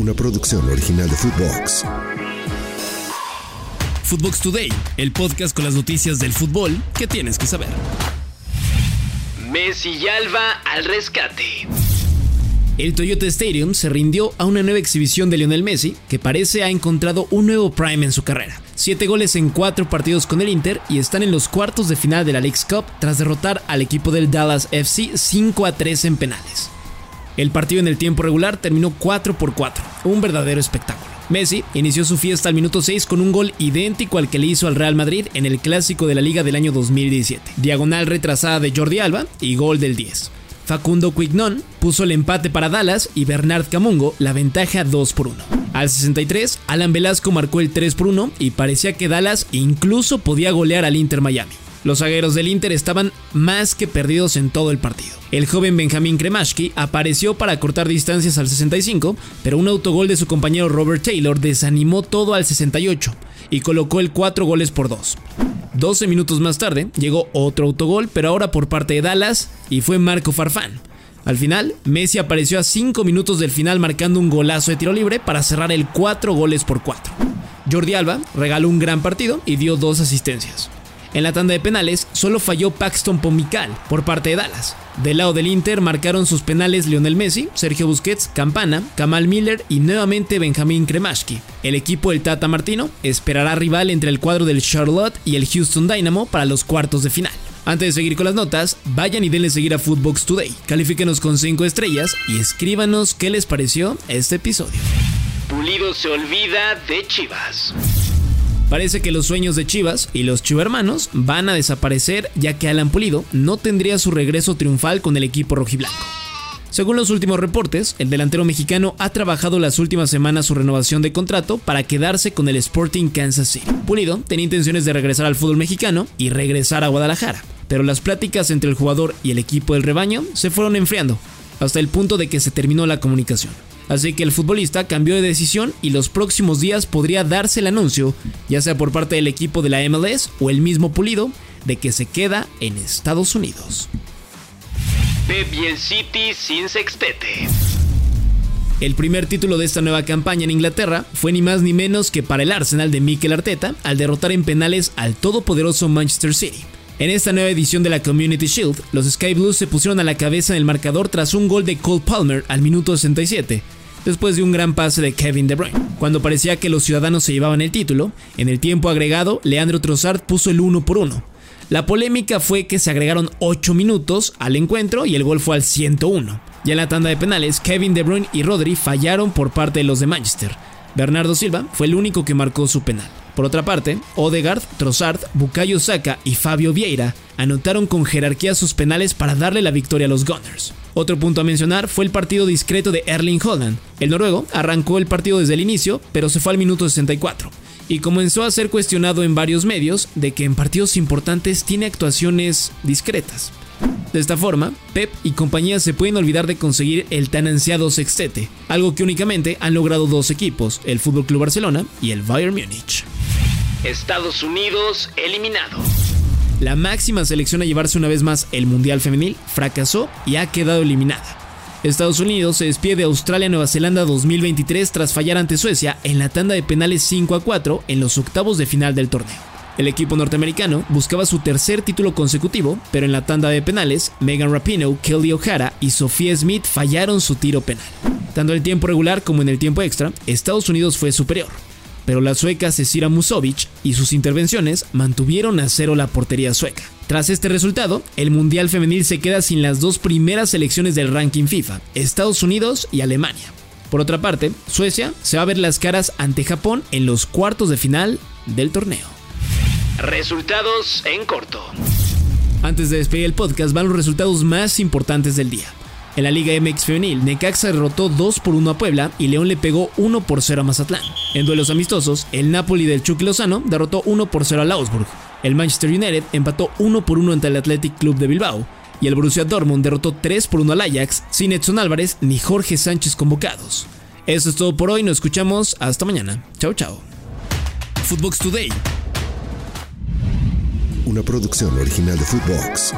una producción original de Footbox. Footbox Today, el podcast con las noticias del fútbol que tienes que saber. Messi y Alba al rescate. El Toyota Stadium se rindió a una nueva exhibición de Lionel Messi, que parece ha encontrado un nuevo prime en su carrera. Siete goles en cuatro partidos con el Inter y están en los cuartos de final de la League's Cup tras derrotar al equipo del Dallas FC 5 a 3 en penales. El partido en el tiempo regular terminó 4 por 4, un verdadero espectáculo. Messi inició su fiesta al minuto 6 con un gol idéntico al que le hizo al Real Madrid en el clásico de la Liga del año 2017. Diagonal retrasada de Jordi Alba y gol del 10. Facundo Quignon puso el empate para Dallas y Bernard Camungo la ventaja 2 por 1. Al 63, Alan Velasco marcó el 3 por 1 y parecía que Dallas incluso podía golear al Inter Miami. Los zagueros del Inter estaban más que perdidos en todo el partido. El joven Benjamín Kremashki apareció para cortar distancias al 65, pero un autogol de su compañero Robert Taylor desanimó todo al 68 y colocó el 4 goles por 2. 12 minutos más tarde llegó otro autogol, pero ahora por parte de Dallas y fue Marco Farfán. Al final, Messi apareció a 5 minutos del final marcando un golazo de tiro libre para cerrar el 4 goles por 4. Jordi Alba regaló un gran partido y dio dos asistencias. En la tanda de penales solo falló Paxton Pomical por parte de Dallas. Del lado del Inter marcaron sus penales Lionel Messi, Sergio Busquets, Campana, Kamal Miller y nuevamente Benjamín Kremashki. El equipo del Tata Martino esperará rival entre el cuadro del Charlotte y el Houston Dynamo para los cuartos de final. Antes de seguir con las notas, vayan y denle seguir a Footbox Today, califíquenos con 5 estrellas y escríbanos qué les pareció este episodio. Pulido se olvida de Chivas. Parece que los sueños de Chivas y los chivermanos van a desaparecer ya que Alan Pulido no tendría su regreso triunfal con el equipo rojiblanco. Según los últimos reportes, el delantero mexicano ha trabajado las últimas semanas su renovación de contrato para quedarse con el Sporting Kansas City. Pulido tenía intenciones de regresar al fútbol mexicano y regresar a Guadalajara, pero las pláticas entre el jugador y el equipo del rebaño se fueron enfriando, hasta el punto de que se terminó la comunicación. Así que el futbolista cambió de decisión y los próximos días podría darse el anuncio, ya sea por parte del equipo de la MLS o el mismo Pulido, de que se queda en Estados Unidos. City sin sextete. El primer título de esta nueva campaña en Inglaterra fue ni más ni menos que para el Arsenal de Mikel Arteta al derrotar en penales al todopoderoso Manchester City. En esta nueva edición de la Community Shield, los Sky Blues se pusieron a la cabeza en el marcador tras un gol de Cole Palmer al minuto 67, después de un gran pase de Kevin De Bruyne. Cuando parecía que los ciudadanos se llevaban el título, en el tiempo agregado, Leandro Trossard puso el 1 por 1. La polémica fue que se agregaron 8 minutos al encuentro y el gol fue al 101. Ya en la tanda de penales, Kevin De Bruyne y Rodri fallaron por parte de los de Manchester. Bernardo Silva fue el único que marcó su penal. Por otra parte, Odegaard, Trossard, Bukayo Saka y Fabio Vieira anotaron con jerarquía sus penales para darle la victoria a los Gunners. Otro punto a mencionar fue el partido discreto de Erling Holland. El noruego arrancó el partido desde el inicio, pero se fue al minuto 64 y comenzó a ser cuestionado en varios medios de que en partidos importantes tiene actuaciones discretas. De esta forma, Pep y compañía se pueden olvidar de conseguir el tan ansiado sextete, algo que únicamente han logrado dos equipos, el FC Barcelona y el Bayern Múnich. Estados Unidos eliminado. La máxima selección a llevarse una vez más el Mundial Femenil fracasó y ha quedado eliminada. Estados Unidos se despide de Australia-Nueva Zelanda 2023 tras fallar ante Suecia en la tanda de penales 5 a 4 en los octavos de final del torneo. El equipo norteamericano buscaba su tercer título consecutivo, pero en la tanda de penales, Megan Rapinoe, Kelly O'Hara y Sofía Smith fallaron su tiro penal. Tanto en el tiempo regular como en el tiempo extra, Estados Unidos fue superior, pero la sueca Cecilia Musovic y sus intervenciones mantuvieron a cero la portería sueca. Tras este resultado, el Mundial Femenil se queda sin las dos primeras selecciones del ranking FIFA, Estados Unidos y Alemania. Por otra parte, Suecia se va a ver las caras ante Japón en los cuartos de final del torneo. Resultados en corto. Antes de despedir el podcast van los resultados más importantes del día. En la Liga MX Femenil, Necaxa derrotó 2 por 1 a Puebla y León le pegó 1 por 0 a Mazatlán. En duelos amistosos, el Napoli del Chucky Lozano derrotó 1 por 0 al Augsburg. El Manchester United empató 1 por 1 ante el Athletic Club de Bilbao. Y el Borussia Dortmund derrotó 3 por 1 al Ajax sin Edson Álvarez ni Jorge Sánchez convocados. Eso es todo por hoy, nos escuchamos hasta mañana. Chao, chao. Footbox Today. Una producción original de Footbox.